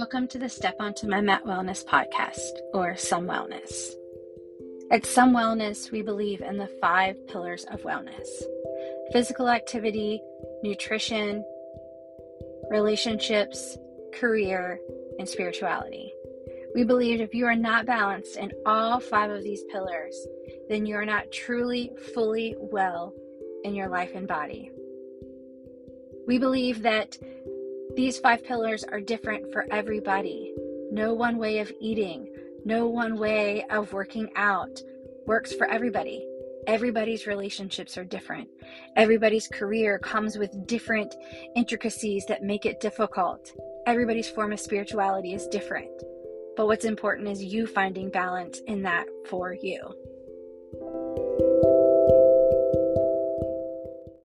Welcome to the Step Onto My Mat Wellness podcast, or Some Wellness. At Some Wellness, we believe in the five pillars of wellness physical activity, nutrition, relationships, career, and spirituality. We believe if you are not balanced in all five of these pillars, then you are not truly, fully well in your life and body. We believe that these five pillars are different for everybody. No one way of eating, no one way of working out works for everybody. Everybody's relationships are different. Everybody's career comes with different intricacies that make it difficult. Everybody's form of spirituality is different. But what's important is you finding balance in that for you.